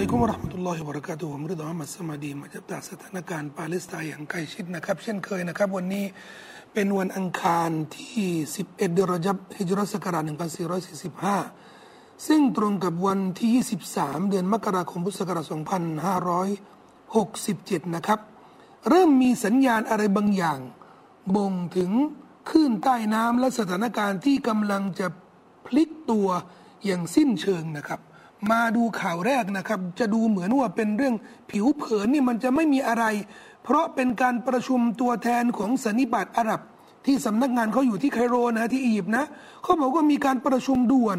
ลัยกุมรหมตุลลอฮิวะบรักาตุฮ์มรดอมัสมาดีมาจับตาสถานการณ์ปาเลสไตน์อย่างใกล้ชิดนะครับ เช่นเคยนะครับ วันนี้เป็นวันอังคารที่ 11เดือนรจับฮิจรัสกราช1445 ซึ่งตรงกับวันที่ 23 เดือนมกราคมพุทธศักราช2567 นะครับ เริ่มมีสัญญาณอะไรบางอย่าง บ่งถึงคลื่นใต้น้ำและสถานการณ์ที่กำลังจะพลิกตัวอย่างสิ้นเชิงนะครับ มาดูข่าวแรกนะครับ จะดูเหมือนว่าเป็นเรื่องผิวเผินนี่มันจะไม่มีอะไร เพราะเป็นการประชุมตัวแทนของสันนิบาตอาหรับ ที่สำนักงานเขาอยู่ที่ไคโรนะที่อียิปต์นะเขาบอกว่ามีการประชุมด่วน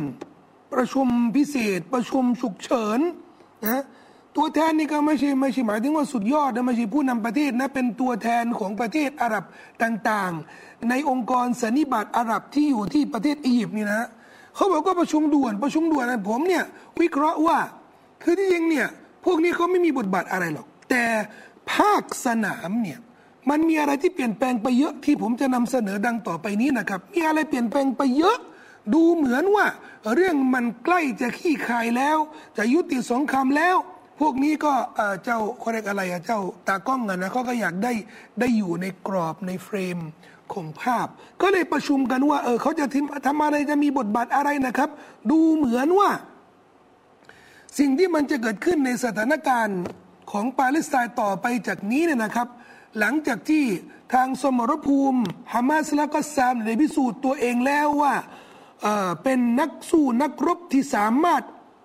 ประชุมพิเศษ ประชุมฉุกเฉินนะตัวแทนนี่ก็ไม่ใช่ไม่ใช่หมายถึงว่าสุดยอดนะไม่ใช่ผู้นำประเทศนะเป็นตัวแทนของประเทศอาหรับต่างๆ ในองค์กรสันนิบาตอาหรับที่อยู่ที่ประเทศอียิปต์นี่นะ เขาบอกก็ประชุมด่วนประชุมด่วนนะผมเนี่ยวิเคราะห์ว่า คือที่จริงเนี่ยพวกนี้เขาไม่มีบทบาทอะไรหรอก แต่ภาคสนามเนี่ยมันมีอะไรที่เปลี่ยนแปลงไปเยอะที่ผมจะนำเสนอดังต่อไปนี้นะครับ มีอะไรเปลี่ยนแปลงไปเยอะ ดูเหมือนว่า เรื่องมันใกล้จะขี้คายแล้ว จะยุติสงครามแล้ว พวกนี้ก็เจ้าเขาเรียกอะไรอะเจ้าตากล้องอะนะเขาก็อยากได้ได้อยู่ในกรอบในเฟรม ของภาพ ก็เลยประชุมกันว่า เออเขาจะทำอะไรจะมีบทบาทอะไรนะครับ ดูเหมือนว่า สิ่งที่มันจะเกิดขึ้นในสถานการณ์ของปาเลสไตน์ต่อไปจากนี้เนี่ยนะครับ หลังจากที่ทางสมรภูมิฮามาสและก็ซามได้พิสูจน์ตัวเองแล้วว่าเเป็นนักสู้นักรบที่สามารถ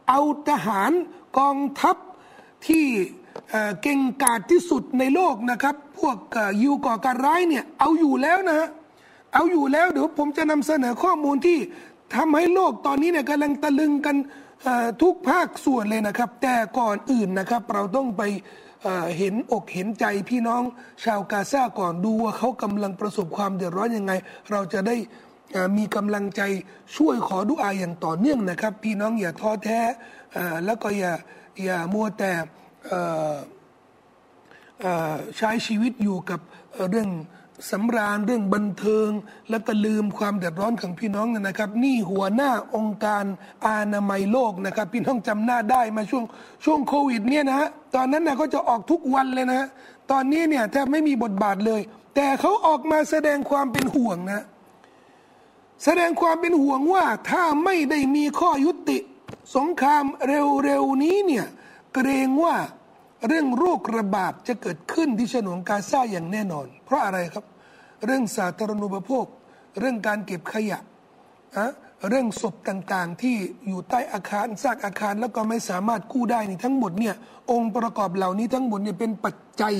เอาทหารกองทัพที่ เก่งกาจที่สุดในโลกนะครับ พวกยูก่อการร้ายเนี่ยเอาอยู่แล้วนะเอาอยู่แล้วเดี๋ยวผมจะนำเสนอข้อมูลที่ทำให้โลกตอนนี้เนี่ยกำลังตะลึงกันทุกภาคส่วนเลยนะครับ แต่ก่อนอื่นนะครับ เราต้องไปเห็นอกเห็นใจพี่น้องชาวกาซาก่อนดูว่าเขากำลังประสบความเดือดร้อนยังไง เราจะได้มีกำลังใจช่วยขอดุอาอย่างต่อเนื่องนะครับ พี่น้องอย่าท้อแท้แล้วก็อย่าอย่ามัวแต่ ใช้ชีวิตอยู่กับเรื่องสำราญเรื่องบันเทิง แล้วก็ลืมความเดือดร้อนของพี่น้องนะครับ นี่หัวหน้าองค์การอาณามัยโลกนะครับ พี่น้องจำหน้าได้มาช่วงช่วงโควิดเนี่ยนะฮะตอนนั้นนะเขาจะออกทุกวันเลยนะตอนนี้เนี่ยแทบไม่มีบทบาทเลย แต่เขาออกมาแสดงความเป็นห่วงนะ แสดงความเป็นห่วงว่าถ้าไม่ได้มีข้อยุติ สงครามเร็วๆนี้เนี่ย เกรงว่าเรื่องโรคระบาดจะเกิดขึ้นที่ฉนวนกาซาอย่างแน่นอน เพราะอะไรครับ เรื่องสาธารณูปโภค เรื่องการเก็บขยะอะเรื่องศพต่างๆ ที่อยู่ใต้อาคารซากอาคารแล้วก็ไม่สามารถกู้ได้นี่ทั้งหมดเนี่ยองค์ประกอบเหล่านี้ทั้งหมดเนี่ยเป็นปัจจัย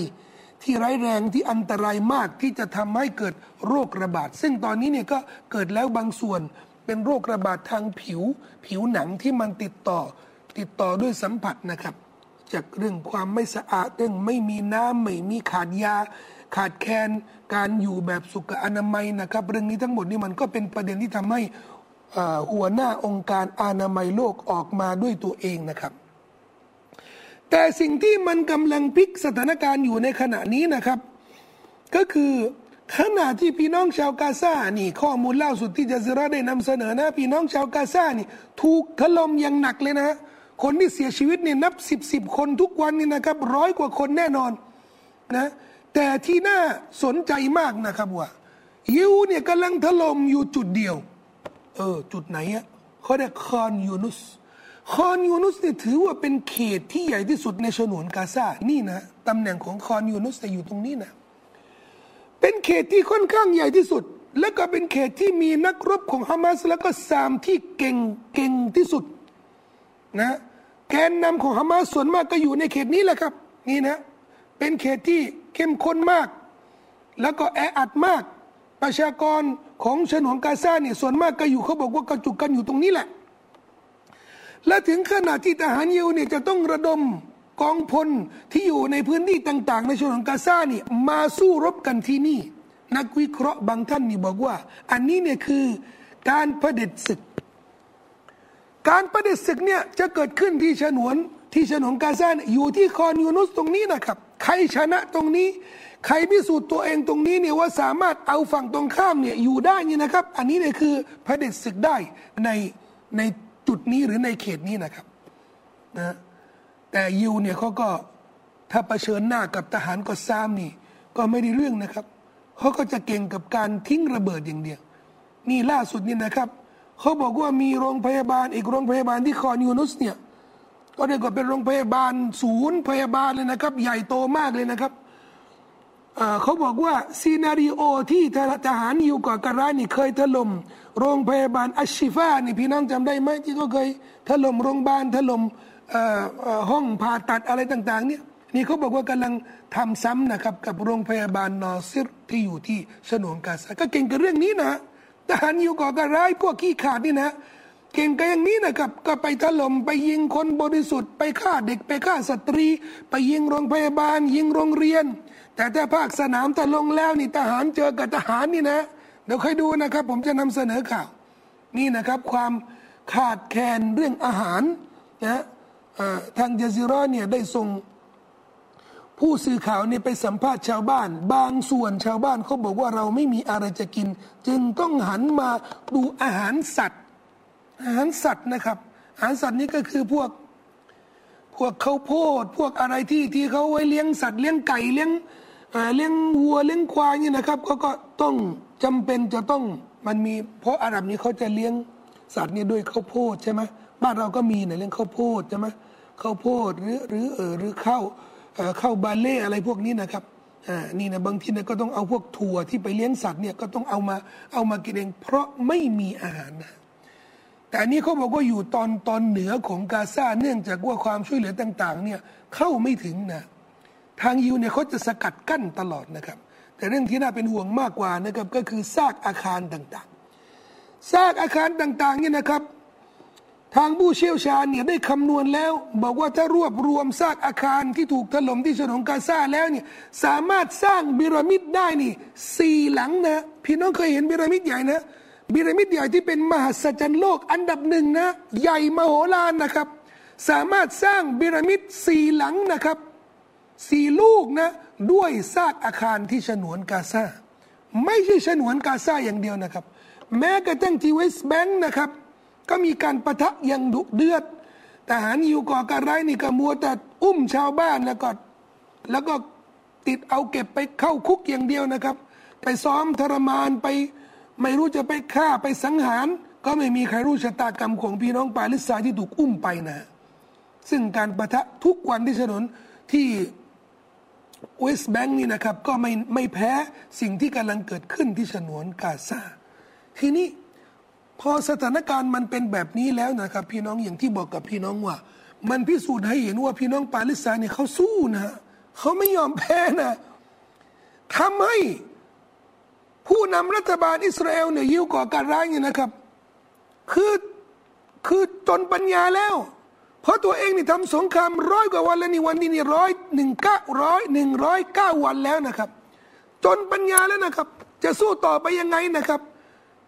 ที่ร้ายแรงที่อันตรายมากที่จะทำให้เกิดโรคระบาด ซึ่งตอนนี้เนี่ยก็เกิดแล้วบางส่วนเป็นโรคระบาดทางผิว ผิวหนังที่มันติดต่อติดต่อด้วยสัมผัสนะครับ จากเรื่องความไม่สะอาดเรื่องไม่มีน้ำไม่มีขาดยา ขาดแคลนการอยู่แบบสุขอนามัยนะครับ เรื่องนี้ทั้งหมดนี่มันก็เป็นประเด็นที่ทำให้หัวหน้าองค์การอนามัยโลกออกมาด้วยตัวเองนะครับ แต่สิ่งที่มันกำลังพลิกสถานการณ์อยู่ในขณะนี้นะครับ ก็คือขณะที่พี่น้องชาวกาซานี่ ข้อมูลล่าสุดที่จะซิระได้นำเสนอนะ พี่น้องชาวกาซานี่ ถูกถล่มอย่างหนักเลยนะ คนที่เสียชีวิตเนี่ยนับสิบสิบคนทุกวันนี่นะครับร้อยกว่าคนแน่นอนนะแต่ที่น่าสนใจมากนะครับว่า ยิวเนี่ยกำลังถล่มอยู่จุดเดียว เออ จุดไหนอะเขาเรียกคอนยูนุสคอนยูนุสเนี่ยถือว่าเป็นเขตที่ใหญ่ที่สุดในฉนวนกาซานี่นะตำแหน่งของคอนยูนุสจะอยู่ตรงนี้นะ เป็นเขตที่ค่อนข้างใหญ่ที่สุด และก็เป็นเขตที่มีนักรบของฮามาสแล้วก็ซามที่เก่งเก่งที่สุด นะแกนนำของฮามาสส่วนมากก็อยู่ในเขตนี้แหละครับ นี่นะ เป็นเขตที่เข้มข้นมาก แล้วก็แออัดมาก ประชากรของฉนวนกาซาเนี่ยส่วนมากก็อยู่เขาบอกว่ากระจุกกันอยู่ตรงนี้แหละ และถึงขนาดที่ทหารยิวเนี่ยจะต้องระดมกองพลที่อยู่ในพื้นที่ต่าง ๆ ในฉนวนกาซาเนี่ยมาสู้รบกันที่นี่ นักวิเคราะห์บางท่านนี่บอกว่า อันนี้เนี่ยคือการเผด็จศึก การประเด็จศึกเนี่ยจะเกิดขึ้นที่ฉนวนที่ฉนวนกาซาอยู่ที่คอนยูนุสตรงนี้นะครับ ใครชนะตรงนี้ ใครพิสูจน์ตัวเองตรงนี้เนี่ยว่าสามารถเอาฝั่งตรงข้ามเนี่ยอยู่ได้นี่นะครับ อันนี้เนี่ยคือพระเด็จศึกได้ในในจุดนี้หรือในเขตนี้นะครับนะแต่ยิวเนี่ยเขาก็ถ้าเผชิญหน้ากับทหารก็ซ้ำนี่ ก็ไม่ได้เรื่องนะครับเขาก็จะเก่งกับการทิ้งระเบิดอย่างเดียวนี่ล่าสุดนี่นะครับ เขาบอกว่ามีโรงพยาบาลอีกโรงพยาบาลที่คอนยูนุสเนี่ยก็เรียกว่าเป็นโรงพยาบาลศูนย์พยาบาลเลยนะครับ ใหญ่โตมากเลยนะครับเขาบอกว่าซีนารีโอที่ทหารอยู่ก่อการร้ายนี่เคยถล่มโรงพยาบาลอัชชิฟานี่พี่น้องจำได้ไหมที่ก็เคยถล่มโรงพยาบาลถล่มห้องผ่าตัดอะไรต่าง ๆ เนี่ยนี่เขาบอกว่ากำลังทำซ้ำนะครับ กับโรงพยาบาลนอซิรที่อยู่ที่ฉนวนกาซาก็เก่งกับเรื่องนี้นะ ทหารอยู่ก่อการร้ายพวกขี้ขาดนี่นะเก่งกันอย่างนี้นะครับ ก็ไปถล่มไปยิงคนบริสุทธิ์ไปฆ่าเด็กไปฆ่าสตรี ไปยิงโรงพยาบาล ยิงโรงเรียน แต่ถ้าภาคสนามถ้าลงแล้วนี่ทหารเจอกับทหารนี่นะเดี๋ยวค่อยดูนะครับ ผมจะนำเสนอข่าว นี่นะครับความขาดแคลนเรื่องอาหารนะทางเจซิรอเนี่ยได้ส่ง ผู้สื่อข่าวนี่ไปสัมภาษณ์ชาวบ้าน บางส่วนชาวบ้านเขาบอกว่าเราไม่มีอะไรจะกิน จึงต้องหันมาดูอาหารสัตว์ อาหารสัตว์นะครับ อาหารสัตว์นี่ก็คือพวกพวกข้าวโพด พวกอะไรที่ที่เขาไว้เลี้ยงสัตว์เลี้ยงไก่เลี้ยงเลี้ยงวัวเลี้ยงควายนี่นะครับเขาก็ต้องจำเป็นจะต้องมันมี เพราะอาหรับนี้เขาจะเลี้ยงสัตว์นี่ด้วยข้าวโพดใช่ไหมบ้านเราก็มีเนี่ยเลี้ยงข้าวโพดใช่ไหมข้าวโพดหรือหรือเออหรือข้าว เข้าบาเล่อะไรพวกนี้นะครับนี่นะบางทีนี่ยก็ต้องเอาพวกถั่วที่ไปเลี้ยงสัตว์เนี่ยก็ต้องเอามาเอามากินเอง เพราะไม่มีอาหารนะแต่อันนี้เขาบอกว่าอยู่ตอนตอนเหนือของกาซาเนื่องจากว่าความช่วยเหลือต่างๆเนี่ยเข้าไม่ถึงนะทางยูเนี่ยเขาจะสกัดกั้นตลอดนะครับ แต่เรื่องที่น่าเป็นห่วงมากกว่านะครับก็คือซากอาคารต่างๆซากอาคารต่างๆเนี่ยนะครับ ทางผู้เชี่ยวชาญเนี่ยได้คำนวณแล้ว บอกว่าถ้ารวบรวมซากอาคารที่ถูกถล่มที่ฉนวนกาซาแล้วเนี่ยสามารถสร้างบิรามิดได้นี่สี่หลังนะพี่น้องเคยเห็นบิรามิดใหญ่นะบิรามิดใหญ่ที่เป็นมหัศจรรย์โลกอันดับหนึ่งนะใหญ่มโหฬารนะครับ สามารถสร้างบิรามิดสี่หลังนะครับสี่ลูกนะด้วยซากอาคารที่ฉนวนกาซาไม่ใช่ฉนวนกาซาอย่างเดียวนะครับ แม้กระทั่งที่เวสแบงค์นะครับ ก็มีการประทะอย่างดุเดือดทหารอยู่ก่อการร้ายนี่ก็มัวแต่อุ้มชาวบ้านแล้วก็แล้วก็ติดเอาเก็บไปเข้าคุกอย่างเดียวนะครับ ไปซ้อมทรมานไปไม่รู้จะไปฆ่าไปสังหาร ก็ไม่มีใครรู้ชะตากรรมของพี่น้องปาลิสไาที่ถูกอุ้มไปนะ ซึ่งการประทะทุกวันที่ถนนที่เวสต์แบงค์นี่นะครับ ก็ไม่ไม่แพ้สิ่งที่กำลังเกิดขึ้นที่ฉนวนกาซาทีนี้ พอสถานการณ์มันเป็นแบบนี้แล้วนะครับ พี่น้องอย่างที่บอกกับพี่น้องว่า มันพิสูจน์ให้เห็นว่าพี่น้องปาเลสไตน์เนี่ยเขาสู้นะเขาไม่ยอมแพ้นะทำให้ผู้นำรัฐบาลอิสราเอลเนี่ยยิ่งก่อการร้ายเนี่ยนะครับ คือคือจนปัญญาแล้ว เพราะตัวเองนี่ทำสงครามร้อยกว่าวันแล้วนี่วันนี้นี่ร้อยหนึ่งเก้าร้อยหนึ่งร้อยเก้าวันแล้วนะครับ จนปัญญาแล้วนะครับ จะสู้ต่อไปยังไงนะครับ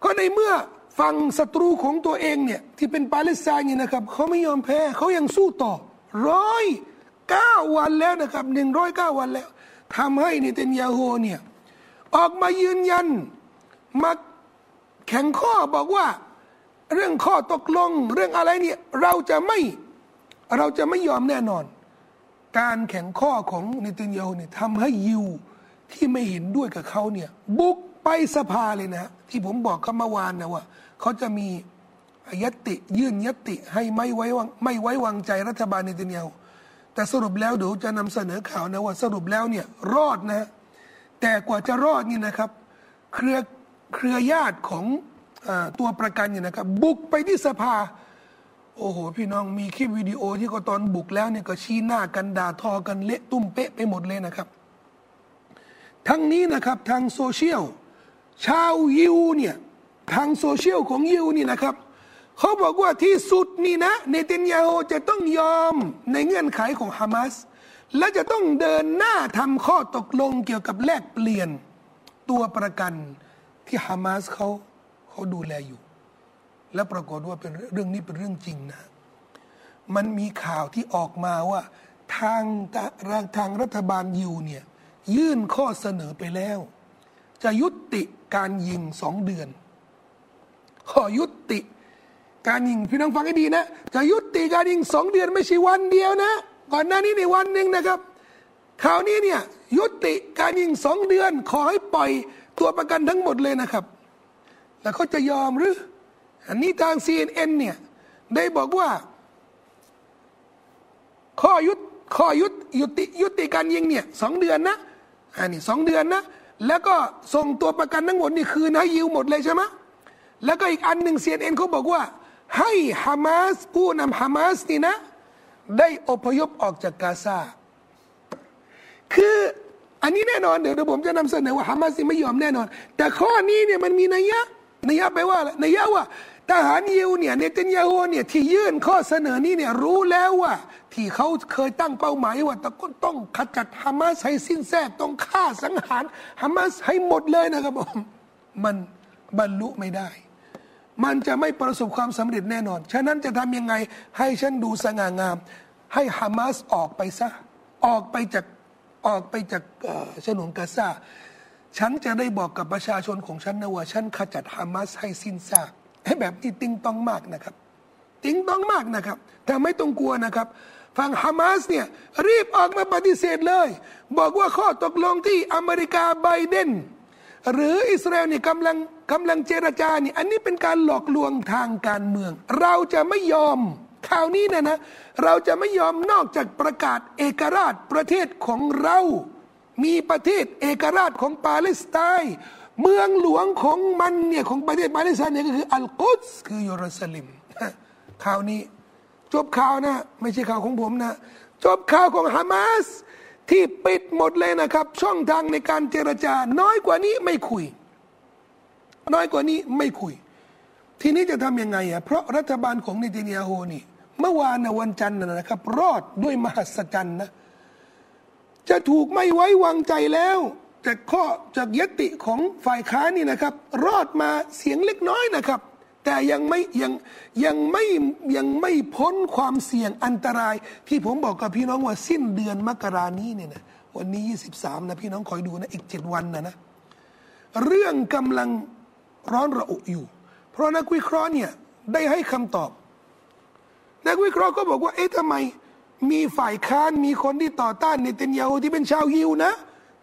ก็ในเมื่อ ฝั่งศัตรูของตัวเองเนี่ยที่เป็นปาเลสไตน์นี่นะครับเขาไม่ยอมแพ้เขายังสู้ต่อร้อยเก้าวันแล้วนะครับหนึ่งร้อยเก้าวันแล้วทำให้เนเตนยาโฮเนี่ยออกมายืนยันมาแข่งข้อบอกว่า เรื่องข้อตกลง เรื่องอะไรเนี่ยเราจะไม่เราจะไม่ยอมแน่นอน การแข่งข้อของเนตินยาโฮเนี่ยทำให้ยิวที่ไม่เห็นด้วยกับเขาเนี่ยบุกไปสภาเลยนะ ที่ผมบอกเขาเมื่อวานนะว่า เขาจะมียติยื่นยติให้ไม่ไว้วางไม่ไว้วางใจรัฐบาลเนติเนียวแต่สรุปแล้วเดี๋ยวจะนำเสนอข่าวนะว่าสรุปแล้วเนี่ยรอดนะ แต่กว่าจะรอดนี่นะครับ เครือเครือญาติของอตัวประกันเนี่ยนะครับ บุกไปที่สภา โอ้โห พี่น้องมีคลิปวิดีโอที่ก็ตอนบุกแล้วเนี่ยก็ชี้หน้ากันด่าทอกันเละตุ้มเป๊ะไปหมดเลยนะครับ ทั้งนี้นะครับทางโซเชียลชาวยิวเนี่ย ทางโซเชียลของยิวนี่นะครับเขาบอกว่าที่สุดนี่นะเนเธนยาโฮจะต้องยอมในเงื่อนไขของฮามาสและจะต้องเดินหน้าทำข้อตกลงเกี่ยวกับแลกเปลี่ยนตัวประกันที่ฮามาสเขาเขาดูแลอยู่ และปรากฏว่าเป็นเรื่องนี้เป็นเรื่องจริงนะ มันมีข่าวที่ออกมาว่าทางทางรัฐบาลยิวเนี่ยยื่นข้อเสนอไปแล้ว จะยุติการยิงสองเดือน ขอยุติ การยิงพี่น้องฟังให้ดีนะจะยุติการยิงสองเดือนไม่ใช่วันเดียวนะ ก่อนหน้านี้ในวันหนึ่งนะครับคราวนี้เนี่ยยุติการยิงสองเดือน ขอให้ปล่อยตัวประกันทั้งหมดเลยนะครับ แล้วเขาจะยอมหรือ อันนี้ทาง CNN เนี่ยได้บอกว่า ข้อยุดข้อยุดยุติยุติการยิงเนี่ยสองเดือนนะอันนี้สองเดือนนะ แล้วก็ส่งตัวประกันทั้งหมดนี่คืนให้ยิวหมดเลยใช่ไหม แล้วก็อีกอันหนึ่ง CNN เองเขาบอกว่า ให้ฮามาสผู้นำฮามาสนี่นะ ได้อพยพออกจากกาซาคืออันนี้แน่นอนเดี๋ยวผมจะนำเสนอว่าฮามาสไม่ยอมแน่นอน แต่ข้อนี้เนี่ยมันมีนัยยะนัยยะแปลว่าอะไรนัยยะว่าทหารยิวเนี่ยเนตันยาโฮเนี่ยที่ยื่นข้อเสนอนี้เนี่ยรู้แล้วว่า ที่เขาเคยตั้งเป้าหมายว่าต้องต้องขจัดฮามาสให้สิ้นแท้ต้องฆ่าสังหารฮามาสให้หมดเลยนะครับผมมันบรรลุไม่ได้ มันจะไม่ประสบความสำเร็จแน่นอน ฉะนั้นจะทำยังไงให้ฉันดูสง่างาม ให้ฮามาสออกไปซะ ออกไปจากออกไปจากฉนวนกาซาฉันจะได้บอกกับประชาชนของฉันนะว่า ฉันขจัดฮามาสให้สิ้นซากให้แบบที่ติ้งต้องมากนะครับ ติ้งต้องมากนะครับ แต่ไม่ต้องกลัวนะครับฝั่งฮามาสเนี่ยรีบออกมาปฏิเสธเลย บอกว่าข้อตกลงที่อเมริกาไบเดน หรืออิสราเอลเนี่ยกำลังกำลังเจรจาเนี่ยอันนี้เป็นการหลอกลวงทางการเมือง เราจะไม่ยอมข่าวนี้นะนะ เราจะไม่ยอมนอกจากประกาศเอกราชประเทศของเรา มีประเทศเอกราชของปาเลสไตน์เมืองหลวงของมันเนี่ยของประเทศปาเลสไตน์เนี่ยก็คืออัลกุสคือเยรูซาเล็มข่าวนี้ จบข่าวนะ ไม่ใช่ข่าวของผมนะ จบข่าวของฮามาส ที่ปิดหมดเลยนะครับ ช่องทางในการเจรจา น้อยกว่านี้ไม่คุย น้อยกว่านี้ไม่คุย ทีนี้จะทำยังไงอะเพราะรัฐบาลของเนตินยาโฮนี่ เมื่อวานวันจันทร์นะครับ รอดด้วยมหัศจรรย์นะ จะถูกไม่ไว้วางใจแล้ว จากข้อจากยติของฝ่ายค้านนี่นะครับ รอดมาเสียงเล็กน้อยนะครับ แต่ยังไม่ยังยังไม่ยังไม่พ้นความเสี่ยงอันตราย ที่ผมบอกกับพี่น้องว่าสิ้นเดือนมกรานี้เนี่ยนะวันนี้ 23 นะพี่น้องคอยดูนะ อีกเจ็ดวันนะนะ เรื่องกำลังร้อนระอุอยู่ เพราะนักวิเคราะห์เนี่ยได้ให้คำตอบ นักวิเคราะห์ก็บอกว่า เอ๊ะทำไม มีฝ่ายค้านมีคนที่ต่อต้านเนเตนยาฮูที่เป็นชาวยิวนะ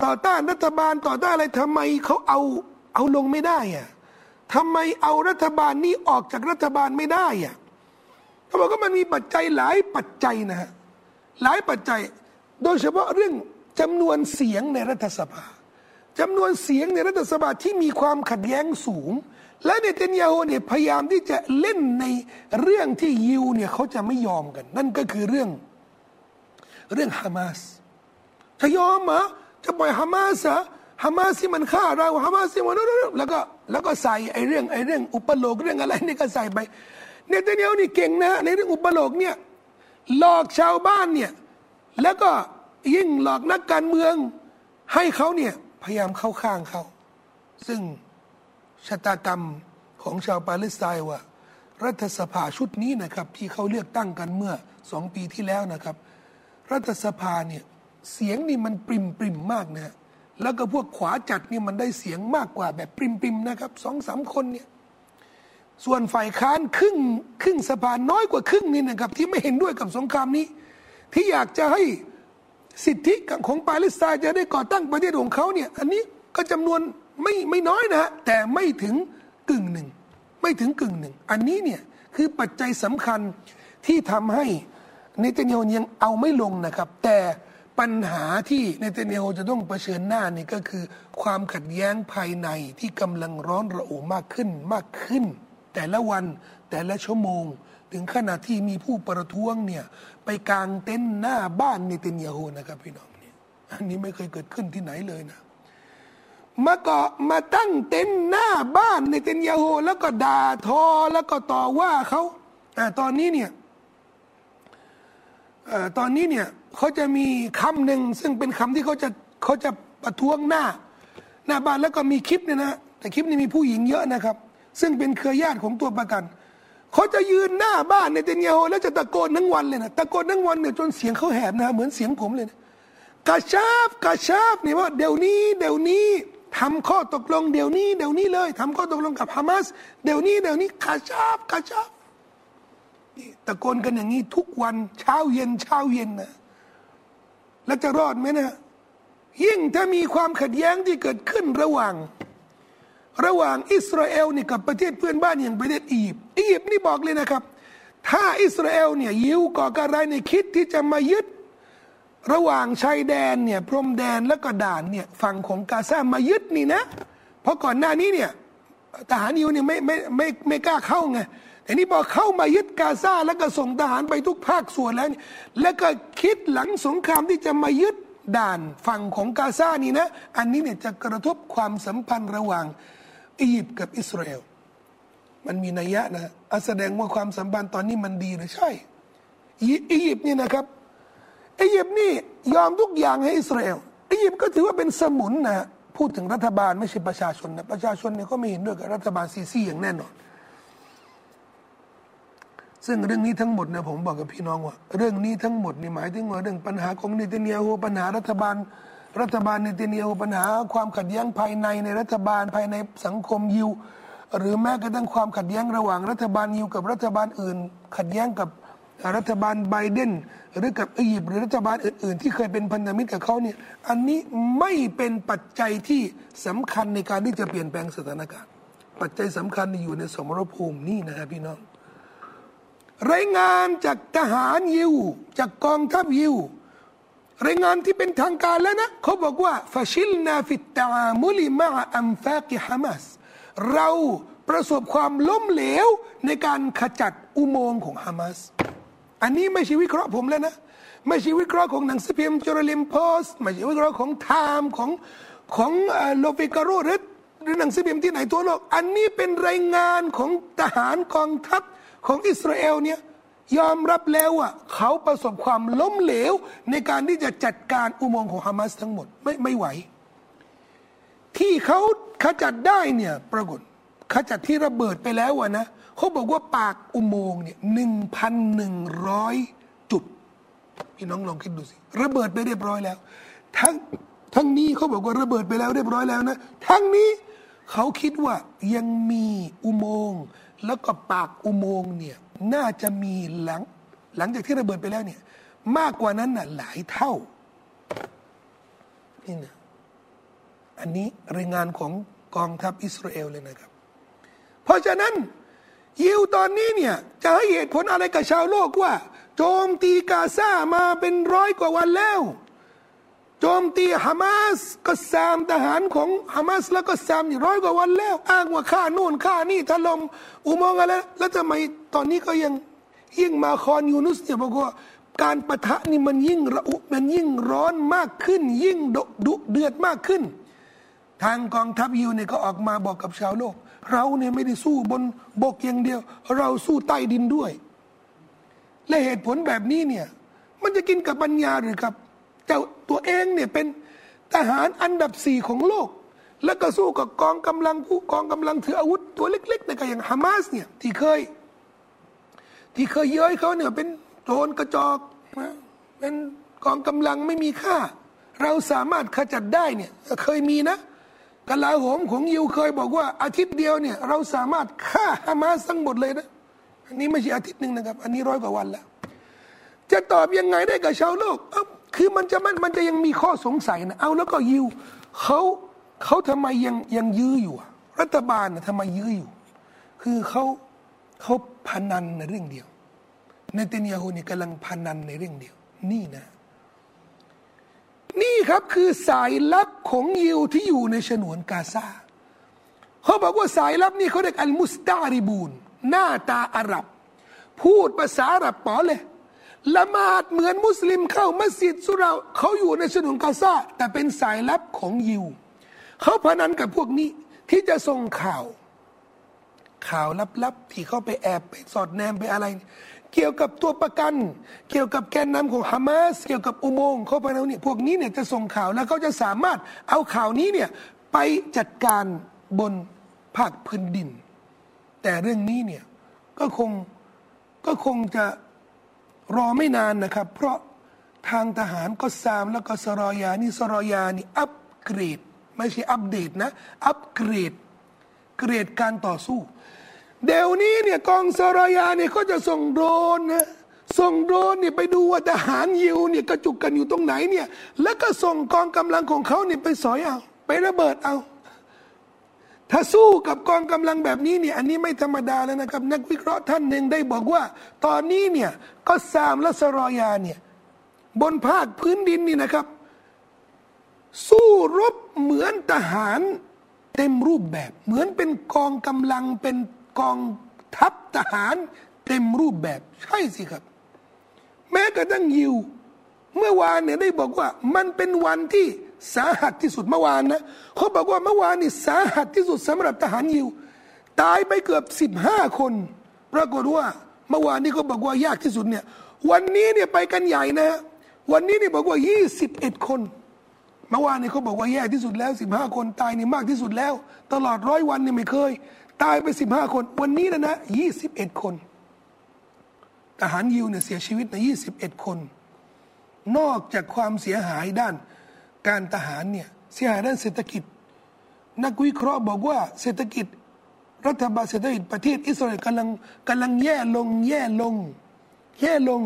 ต่อต้านรัฐบาลต่อต้านอะไรทำไมเขาเอาเอาลงไม่ได้อะ ทำไมเอารัฐบาลนี้ออกจากรัฐบาลไม่ได้อะเขาบอกว่ามันมีปัจจัยหลายปัจจัยนะฮะหลายปัจจัย โดยเฉพาะเรื่องจำนวนเสียงในรัฐสภาจำนวนเสียงในรัฐสภาที่มีความขัดแย้งสูง และเนเธนยาฮูเนี่ยพยายามที่จะเล่นในเรื่องที่ยิวเนี่ยเขาจะไม่ยอมกัน นั่นก็คือเรื่องเรื่องฮามาสจะยอมเหรอจะปล่อยฮามาสเหรอฮามาสที่มันฆ่าเราฮามาสที่มันแล้วก็ แล้วก็ใส่ไอ้เรื่องไอ้เรื่องอุปโลกเรื่องอะไรนี่ก็ใส่ไปเนเธนยาฮูนี่เก่งนะในเรื่องอุปโลกเนี่ยหลอกชาวบ้านเนี่ยแล้วก็ยิ่งหลอกนักการเมืองให้เขาเนี่ยพยายามเข้าข้างเขา ซึ่งชะตากรรมของชาวปาเลสไตน์ว่า รัฐสภาชุดนี้นะครับ ที่เขาเลือกตั้งกันเมื่อสองปีที่แล้วนะครับ รัฐสภาเนี่ยเสียงนี่มันปริมปริมมากนะ แล้วก็พวกขวาจัดนี่มันได้เสียงมากกว่าแบบปริมปริมนะครับสองสามคนเนี่ยส่วนฝ่ายค้านครึ่งครึ่งสภาน้อยกว่าครึ่งนี่นะครับ ที่ไม่เห็นด้วยกับสงครามนี้ ที่อยากจะให้สิทธิของปาเลสไตน์จะได้ก่อตั้งประเทศของเขาเนี่ยอันนี้ก็จำนวนไม่ไม่น้อยนะ แต่ไม่ถึงกึ่งหนึ่ง ไม่ถึงกึ่งหนึ่ง อันนี้เนี่ยคือปัจจัยสำคัญที่ทำให้เนเธนยาฮูยังเอาไม่ลงนะครับ แต่ ปัญหาที่เนเธนยาฮูจะต้องเผชิญหน้านี่ก็คือ ความขัดแย้งภายในที่กำลังร้อนระอุมากขึ้นมากขึ้น แต่ละวันแต่ละชั่วโมง ถึงขณะที่มีผู้ประท้วงเนี่ยไปกางเต็นท์หน้าบ้านเนเธนยาฮูนะครับพี่น้องเนี่ยอันนี้ไม่เคยเกิดขึ้นที่ไหนเลยนะมาเกาะมาตั้งเต็นท์หน้าบ้านในเต็นยาโฮแล้วก็ด่าทอแล้วก็ต่อว่าเขาอตอนนี้เนี่ย ตอนนี้เนี่ยเขาจะมีคำหนึ่งซึ่งเป็นคำที่เขาจะเขาจะประท้วงหน้า หน้าบ้านแล้วก็มีคลิปเนี่ยนะแต่คลิปนี้มีผู้หญิงเยอะนะครับ ซึ่งเป็นเครือญาติของตัวประกันเขาจะยืนหน้าบ้านในเตนยาโฮแล้วจะตะโกนทั้งวันเลยนะตะโกนทั้งวันเนี่ยจนเสียงเขาแหบนะเหมือนเสียงผมเลยนะกระชับกระชับนี่ว่าเดี๋ยวนี้เดี๋ยวนี้ทำข้อตกลงเดี๋ยวนี้เดี๋ยวนี้เลยทำข้อตกลงกับฮามาสเดี๋ยวนี้เดี๋ยวนี้กาชาบกาชา ตะโกนกันอย่างนี้ทุกวันเช้าเย็นเช้าเย็นนะแล้วจะรอดไหมนะยิ่งถ้ามีความขัดแย้งที่เกิดขึ้นระหว่าง ระหว่างอิสราเอลนี่กับประเทศเพื่อนบ้านอย่างประเทศอียิปต์อียิปต์นี่บอกเลยนะครับ ถ้าอิสราเอลเนี่ยยิวก่อการร้ายในคิดที่จะมายึดระหว่างชายแดนเนี่ยพรมแดนแล้วก็ด่านเนี่ยฝั่งของกาซามายึดนี่นะ เพราะก่อนหน้านี้เนี่ยทหารยิวเนี่ยไม่ไม่ไม่ไม่กล้าเข้าไง แต่นี่บอกเข้ามายึดกาซาแล้วก็ส่งทหารไปทุกภาคส่วนแล้วแล้วก็คิดหลังสงครามที่จะมายึดด่านฝั่งของกาซานี่นะ อันนี้เนี่ยจะกระทบความสัมพันธ์ระหว่างอียิปต์กับอิสราเอลมันมีนัยยะนะแสดงว่าความสัมพันธ์ตอนนี้มันดีหรือใช่อียิปต์นี่นะครับอียิปต์นี่ยอมทุกอย่างให้อิสราเอลอียิปต์ก็ถือว่าเป็นสมุนนะพูดถึงรัฐบาลไม่ใช่ประชาชนนะประชาชนเนี่ยก็ไม่เห็นด้วยกับรัฐบาลซีซีอย่างแน่นอน ซึ่งเรื่องนี้ทั้งหมดเนี่ยผมบอกกับพี่น้องว่า เรื่องนี้ทั้งหมดนี่หมายถึงว่าเรื่องปัญหาของเนติเนียโฮปัญหารัฐบาล รัฐบาลเนติเนียโฮปัญหา ความขัดแย้งภายในในรัฐบาลภายในสังคมยิว หรือแม้กระทั่งความขัดแย้งระหว่างรัฐบาลยิวกับรัฐบาลอื่น ขัดแย้งกับรัฐบาลไบเดนหรือกับอียิปต์หรือรัฐบาลอื่น ๆ ที่เคยเป็นพันธมิตรกับเขาเนี่ยอันนี้ไม่เป็นปัจจัยที่สำคัญในการที่จะเปลี่ยนแปลงสถานการณ์ ปัจจัยสำคัญอยู่ในสมรภูมินี่นะครับพี่น้อง รายงานจากทหารยิว จากกองทัพยิว รายงานที่เป็นทางการแล้วนะเขาบอกว่าฟาชิลนาฟิตตามุลิมาอัมฟากิฮามัสเราประสบความล้มเหลวในการขจัดอุโมงค์ของฮามาสอันนี้ไม่ใช่วิเคราะห์ผมแล้วนะ ไม่ใช่วิเคราะห์ของหนังสือพิมพ์ Jerusalem Post ไม่ใช่วิเคราะห์ของ Time ของของ Le Figaro หรือหรือหนังสือพิมพ์ที่ไหนทั่วโลก อันนี้เป็นรายงานของทหารกองทัพ ของอิสราเอลเนี่ยยอมรับแล้วว่าเขาประสบความล้มเหลว ในการที่จะจัดการอุโมงค์ของฮามาสทั้งหมดไม่ไม่ไหว ที่เขาขจัดได้เนี่ยปรากฏขจัดที่ระเบิดไปแล้วอะนะเขาบอกว่าปากอุโมงค์เนี่ยหนึ่งพันหนึ่งร้อยจุด พี่น้องลองคิดดูสิ ระเบิดไปเรียบร้อยแล้ว ทั้งทั้งนี้เขาบอกว่าระเบิดไปแล้วเรียบร้อยแล้วนะ ทั้งนี้เขาคิดว่ายังมีอุโมงค์ แล้วก็ปากอุโมงค์เนี่ยน่าจะมีหลังหลังจากที่ระเบิดไปแล้วเนี่ย มากกว่านั้นน่ะหลายเท่านี่นะอันนี้รายงานของกองทัพอิสราเอลเลยนะครับ เพราะฉะนั้นยิวตอนนี้เนี่ยจะให้เหตุผลอะไรกับชาวโลกว่า โจมตีกาซามาเป็นร้อยกว่าวันแล้ว จมตีฮามาสก็ซามทหารของฮามาสแล้วก็ซามอยู่ร้อยกว่าวันแล้ว อ้างว่าฆ่านู่นฆ่านี่ถล่มอุโมงค์อะไรแล้วทำไมตอนนี้ก็ยังยิ่งมาคอนยูนุสเนี่ยบอกว่าการประทะนี่มันยิ่งระอุมันยิ่งร้อนมากขึ้น ยิ่งดุดุเดือดมากขึ้น ทางกองทัพยูเนี่ยก็ออกมาบอกกับชาวโลก เราเนี่ยไม่ได้สู้บนบกอย่างเดียว เราสู้ใต้ดินด้วย และเหตุผลแบบนี้เนี่ยมันจะกินกับปัญญาหรือครับ เจ้า ตัวเองเนี่ยเป็นทหารอันดับสี่ของโลก แล้วก็สู้กับกองกำลังผู้กองกำลังถืออาวุธตัวเล็กๆในการอย่างฮามาสเนี่ยที่เคย ที่เคยเย้ยเขาเนี่ยเป็นโจรกระจอกเป็นกองกำลังไม่มีค่า เราสามารถขจัดได้เนี่ยเคยมีนะกลาโหมของยิวเคยบอกว่าอาทิตย์เดียวเนี่ยเราสามารถฆ่าฮามาสทั้งหมดเลยนะอันนี้ไม่ใช่อาทิตย์หนึ่งนะครับ อันนี้ร้อยกว่าวันแล้ว จะตอบยังไงได้กับชาวโลก คือมันจะมันมันจะยังมีข้อสงสัยนะเอาแล้วก็ยิวเขาเขาทำไมยังยังยื้ออยู่รัฐบาลนะทำไมยื้ออยู่ คือเขาเขาพนันในเรื่องเดียวในเตนียฮูนี่กำลังพนันในเรื่องเดียว นี่นะ นี่ครับคือสายลับของยิวที่อยู่ในฉนวนกาซาเขาบอกว่าสายลับนี่เขาเรียกอัลมุสตาริบูนหน้าตาอาหรับ พูดภาษาอาหรับป๋อเลย ละหมาดเหมือนมุสลิมเข้ามัสยิดสุราเขาอยู่ในฉนวนกาซาแต่เป็นสายลับของยิวเขาพนันกับพวกนี้ที่จะส่งข่าว ข่าวลับๆที่เขาไปแอบไปสอดแนมไปอะไร เกี่ยวกับตัวประกัน เกี่ยวกับแกนนำของฮามาสเกี่ยวกับอุโมงค์เขาไปแล้วเนี่ยพวกนี้เนี่ยจะส่งข่าวแล้วเขาจะสามารถเอาข่าวนี้เนี่ยไปจัดการบนภาคพื้นดิน แต่เรื่องนี้เนี่ยก็คงก็คงจะ รอไม่นานนะครับ เพราะทางทหารก็ซามแล้วก็สรอยานี่สรอยานี่อัปเกรด ไม่ใช่อัปเดตนะ อัปเกรด เกรดการต่อสู้ เดี๋ยวนี้เนี่ยกองสรอยาเนี่ยเขาจะส่งโดรนนะส่งโดรนเนี่ยไปดูว่าทหารยิวเนี่ยกระจุกกันอยู่ตรงไหนเนี่ยแล้วก็ส่งกองกำลังของเขาเนี่ยไปสอยเอาไประเบิดเอา ถ้าสู้กับกองกำลังแบบนี้เนี่ยอันนี้ไม่ธรรมดาแล้วนะครับ นักวิเคราะห์ท่านหนึ่งได้บอกว่า ตอนนี้เนี่ยก็ซามและสรอยาเนี่ยบนภาคพื้นดินนี่นะครับ สู้รบเหมือนทหารเต็มรูปแบบ เหมือนเป็นกองกำลังเป็นกองทัพทหารเต็มรูปแบบใช่สิครับ แม้กระทั่งยิว เมื่อวานเนี่ยได้บอกว่ามันเป็นวันที่สาหัสที่สุดเมื่อวานนะเขาบอกว่าเมื่อวานนี่สาหัสที่สุดสำหรับทหารยิว ตายไปเกือบสิบห้าคน ปรากฏว่าเมื่อวานนี้เขาบอกว่ายากที่สุดเนี่ย วันนี้เนี่ยไปกันใหญ่นะ วันนี้นี่บอกว่ายี่สิบเอ็ดคนเมื่อวานนี้เขาบอกว่าแย่ที่สุดแล้วสิบห้าคนตายนี่มากที่สุดแล้ว ตลอดร้อยวันนี่ไม่เคย ตายไปสิบห้าคน วันนี้นะนะยี่สิบเอ็ดคนทหารยิวเนี่ยเสียชีวิตในยี่สิบเอ็ดคน นอกจากความเสียหายด้าน การทหารเนี่ยเสียหายด้านเศรษฐกิจ นักวิเคราะห์บอกว่าเศรษฐกิจ รัฐบาลเศรษฐกิจประเทศอิสราเอลกำลังกำลังแย่ลงแย่ลง แย่ลง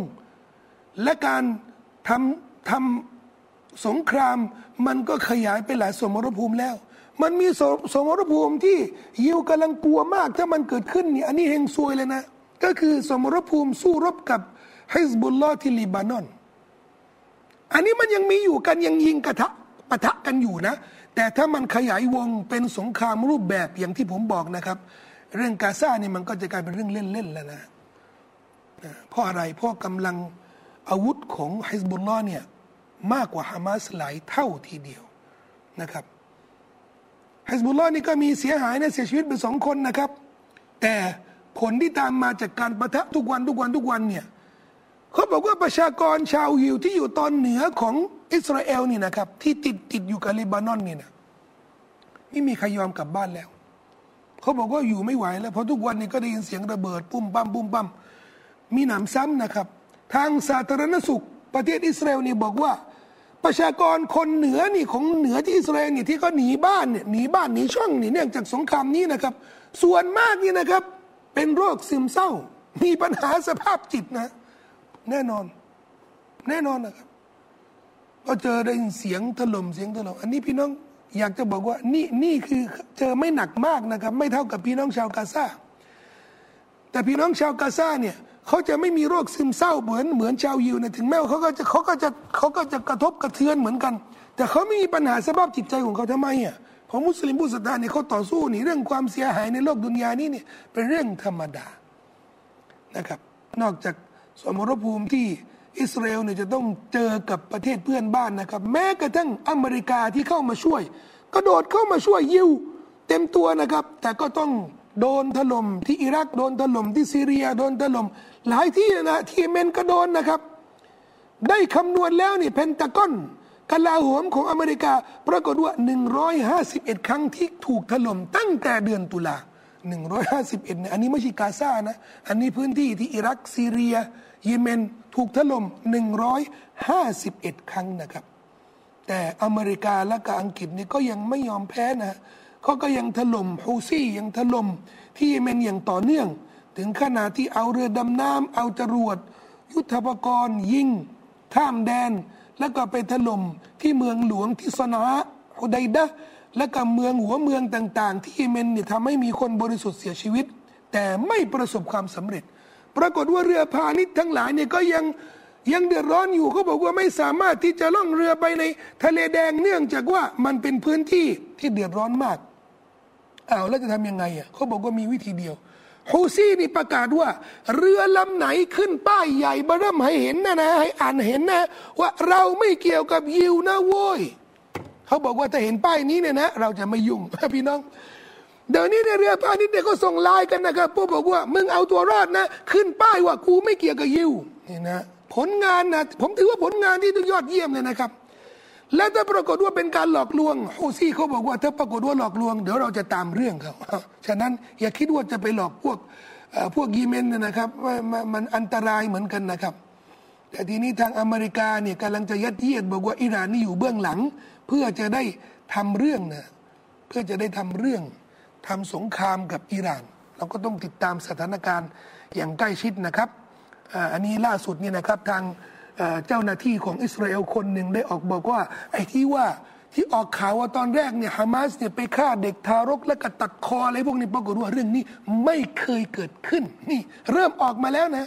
และการทำทำสงครามมันก็ขยายไปหลายสมรภูมิแล้ว มันมีสสมรภูมิที่ยิวกำลังกลัวมาก ถ้ามันเกิดขึ้นเนี่ยอันนี้เฮงซวยเลยนะ ก็คือสมรภูมิสู้รบกับฮิสบุลลอฮ์ที่ลิบานอน อันนี้มันยังมีอยู่กันยังยิงกระทะปะทะกันอยู่นะ แต่ถ้ามันขยายวงเป็นสงครามรูปแบบอย่างที่ผมบอกนะครับ เรื่องกาซาเนี่ยมันก็จะกลายเป็นเรื่องเล่นๆแล้วนะเพราะอะไรเพราะกำลังอาวุธของฮิสบุลลอฮ์เนี่ยมากกว่าฮามาสหลายเท่าทีเดียวนะครับฮิสบุลลอฮ์นี่ก็มีเสียหายนะเสียชีวิตไปสองคนนะครับ แต่ผลที่ตามมาจากการประทะทุกวันทุกวันทุกวันเนี่ย เขาบอกว่าประชากรชาวยิวที่อยู่ตอนเหนือของอิสราเอลนี่นะครับ ที่ติดติดอยู่กับเลบานอนนี่นะไม่มีใครยอมกลับบ้านแล้ว เขาบอกว่าอยู่ไม่ไหวแล้วเพราะทุกวันนี้ก็ได้ยินเสียงระเบิดปุ่มปั้มปุ่มปั้มมีหนำซ้ำนะครับ ทางสาธารณสุขประเทศอิสราเอลนี่บอกว่า ประชากรคนเหนือนี่ของเหนือที่อิสราเอลนี่ที่เขาหนีบ้านเนี่ยหนีบ้านหนีช่องหนีเนื่องจากสงครามนี้นะครับ ส่วนมากนี่นะครับ เป็นโรคซึมเศร้า มีปัญหาสภาพจิตนะ แน่นอน แน่นอนนะครับก็เจอได้เสียงถล่มเสียงถล่มอันนี้พี่น้องอยากจะบอกว่านี่นี่คือเจอไม่หนักมากนะครับ ไม่เท่ากับพี่น้องชาวกาซาแต่พี่น้องชาวกาซาเนี่ยเขาจะไม่มีโรคซึมเศร้าเหมือนเหมือนชาวยิวนะถึงแม้ว่าเขาก็จะเขาก็จะเขาก็จะกระทบกระเทือนเหมือนกัน แต่เขาไม่มีปัญหาสภาพจิตใจของเขาทำไมอะของมุสลิมผู้ศรัทธาเนี่ยเขาต่อสู้นี่เรื่องความเสียหายในโลกดุนยานี้เนี่ยเป็นเรื่องธรรมดานะครับ นอกจาก สมรภูมิที่อิสราเอลเนี่ยจะต้องเจอกับประเทศเพื่อนบ้านนะครับ แม้กระทั่งอเมริกาที่เข้ามาช่วย กระโดดเข้ามาช่วยยิวเต็มตัวนะครับ แต่ก็ต้องโดนถล่มที่อิรักโดนถล่มที่ซีเรียโดนถล่มหลายที่นะที่เมนก็โดนนะครับ ได้คำนวณแล้วนี่เพนตากอนกลาโหมของอเมริกา ปรากฏว่า 151 ครั้งที่ถูกถล่มตั้งแต่เดือนตุลา151เนี่ยอันนี้ไม่ใช่กาซานะ อันนี้พื้นที่ที่อิรักซีเรีย เยเมนถูกถล่ม151 ครั้งนะครับ แต่อเมริกาและกับอังกฤษนี่ก็ยังไม่ยอมแพ้นะเขาก็ยังถล่มฮูซี่ยังถล่มที่เยเมนอย่างต่อเนื่อง ถึงขนาดที่เอาเรือดำน้ำเอาจรวด ยุทธปกรณ์ยิงข้ามแดน แล้วก็ไปถล่มที่เมืองหลวงที่สนาฮุไดดะและก็เมืองหัวเมืองต่าง ๆ ที่เยเมนเนี่ยทำให้มีคนบริสุทธิ์เสียชีวิต แต่ไม่ประสบความสำเร็จ ปรากฏว่าเรือพาณิชย์ทั้งหลายเนี่ยก็ยังยังเดือดร้อนอยู่เขาบอกว่าไม่สามารถที่จะล่องเรือไปในทะเลแดงเนื่องจากว่ามันเป็นพื้นที่ที่เดือดร้อนมากอ้าวแล้วจะทำยังไงอะเขาบอกว่ามีวิธีเดียวฮูซี่นี่ประกาศว่า เรือลำไหนขึ้นป้ายใหญ่บเริ่มให้เห็นนะนะให้อ่านเห็นนะ ว่าเราไม่เกี่ยวกับยิวนะโว้ยเขาบอกว่าถ้าเห็นป้ายนี้เนี่ยนะ เราจะไม่ยุ่งพี่น้อง เดี๋ยวนี้ในเรือพาณิชย์เนี่ยก็ส่งไลน์กันนะครับพวกบอกว่ามึงเอาตัวรอดนะ ขึ้นป้ายว่ากูไม่เกี่ยวกับยิวนี่นะ ผลงานนะผมถือว่าผลงานที่ยอดเยี่ยมเลยนะครับ แล้วถ้าปรากฏว่าเป็นการหลอกลวงฮูซี่เขาบอกว่าถ้าปรากฏว่าหลอกลวงเดี๋ยวเราจะตามเรื่องเขาฉะนั้นอย่าคิดว่าจะไปหลอกพวกพวกยีเมนนะครับว่ามันอันตรายเหมือนกันนะครับ แต่ทีนี้ทางอเมริกาเนี่ยกำลังจะยัดเยียดบอกว่าอิหร่านนี่อยู่เบื้องหลัง เพื่อจะได้ทำเรื่องนะเพื่อจะได้ทำเรื่อง ทำสงครามกับอิหร่าน เราก็ต้องติดตามสถานการณ์อย่างใกล้ชิดนะครับอันนี้ล่าสุดนี่นะครับทางเจ้าหน้าที่ของอิสราเอลคนหนึ่งได้ออกบอกว่าไอ้ที่ว่าที่ออกข่าวว่าตอนแรกเนี่ยฮามาสเนี่ยไปฆ่าเด็กทารกและก็ตัดคออะไรพวกนี้ปรากฏว่าเรื่องนี้ไม่เคยเกิดขึ้นนี่เริ่มออกมาแล้วนะ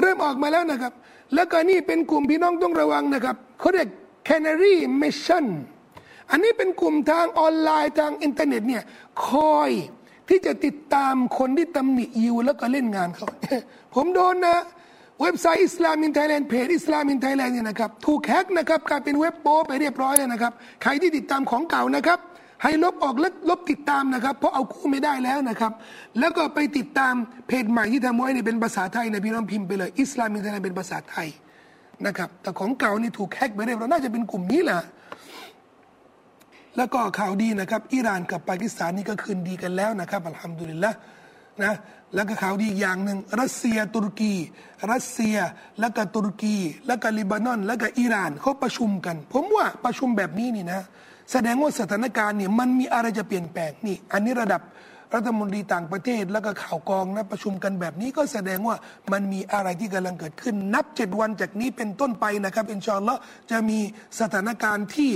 เริ่มออกมาแล้วนะครับ แล้วก็นี่เป็นกลุ่มพี่น้องต้องระวังนะครับเขาเรียก Canary Mission อันนี้เป็นกลุ่มทางออนไลน์ทางอินเทอร์เน็ตเนี่ยคอยที่จะติดตามคนที่ตำหนิยิวแล้วก็เล่นงานเขา ผมโดนนะ เว็บไซต์ Islam in Thailand เพจ Islam in Thailand เนี่ยนะครับถูกแฮกนะครับกลายเป็นเว็บโป้ไปเรียบร้อยเลยนะครับ ใครที่ติดตามของเก่านะครับ ให้ลบออกและลบติดตามนะครับ เพราะเอาคู่ไม่ได้แล้วนะครับ แล้วก็ไปติดตามเพจใหม่ที่ทำไว้เนี่ยเป็นภาษาไทยในพี่น้องพิมพ์ไปเลยอิสลามินไทยแลนด์เป็นภาษาไทยนะครับแต่ของเก่านี่ถูกแฮกไปเรียบร้อยน่าจะเป็นกลุ่มนี้แหละ แล้วก็ข่าวดีนะครับอิหร่านกับปากีสถานนี่ก็คืนดีกันแล้วนะครับอัลฮัมดุลิลละนะแล้วก็ข่าวดีอย่างหนึ่งรัสเซียตุรกี รัสเซียแล้วก็ตุรกี แล้วก็ลิบานอน แล้วก็อิหร่านเขาประชุมกัน ผมว่าประชุมแบบนี้นี่นะ แสดงว่าสถานการณ์เนี่ยมันมีอะไรจะเปลี่ยนแปลงนี่ อันนี้ระดับ รัฐมนตรีต่างประเทศแล้วก็ข่าวกองนะประชุมกันแบบนี้ก็แสดงว่ามันมีอะไรที่กำลังเกิดขึ้น นับเจ็ดวันจากนี้เป็นต้นไปนะครับอินชอัลลอฮ์จะมีสถานการณ์ที่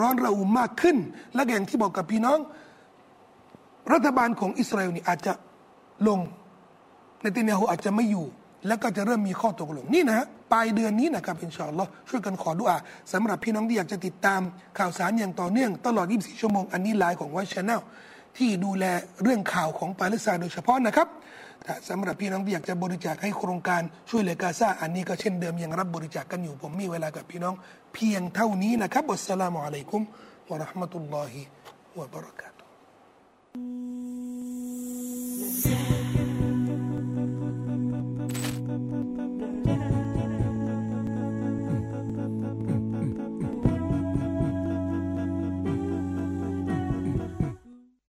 ร้อนระอุมากขึ้น และอย่างที่บอกกับพี่น้อง รัฐบาลของอิสราเอลนี่อาจจะลงในตินยาฮูอาจจะไม่อยู่ แล้วก็จะเริ่มมีข้อตกลงนี่นะปลายเดือนนี้นะครับอินชาอัลลอฮ์ช่วยกันขอดุอาสำหรับพี่น้องที่อยากจะติดตามข่าวสารอย่างต่อเนื่อง ตลอด 24 ชั่วโมง อันนี้ไลน์ของวัชแนล ที่ดูแลเรื่องข่าวของปาเลสไตน์โดยเฉพาะนะครับสำหรับพี่น้องที่อยากจะบริจาคให้โครงการช่วยเหลือกาซาอันนี้ก็เช่นเดิมยังรับบริจาคกันอยู่ผมมีเวลากับพี่น้องเพียงเท่านี้นะครับอัสสลามุอะลัยกุมวะราะห์มะตุลลอฮิวะบะเราะกาตุฮ์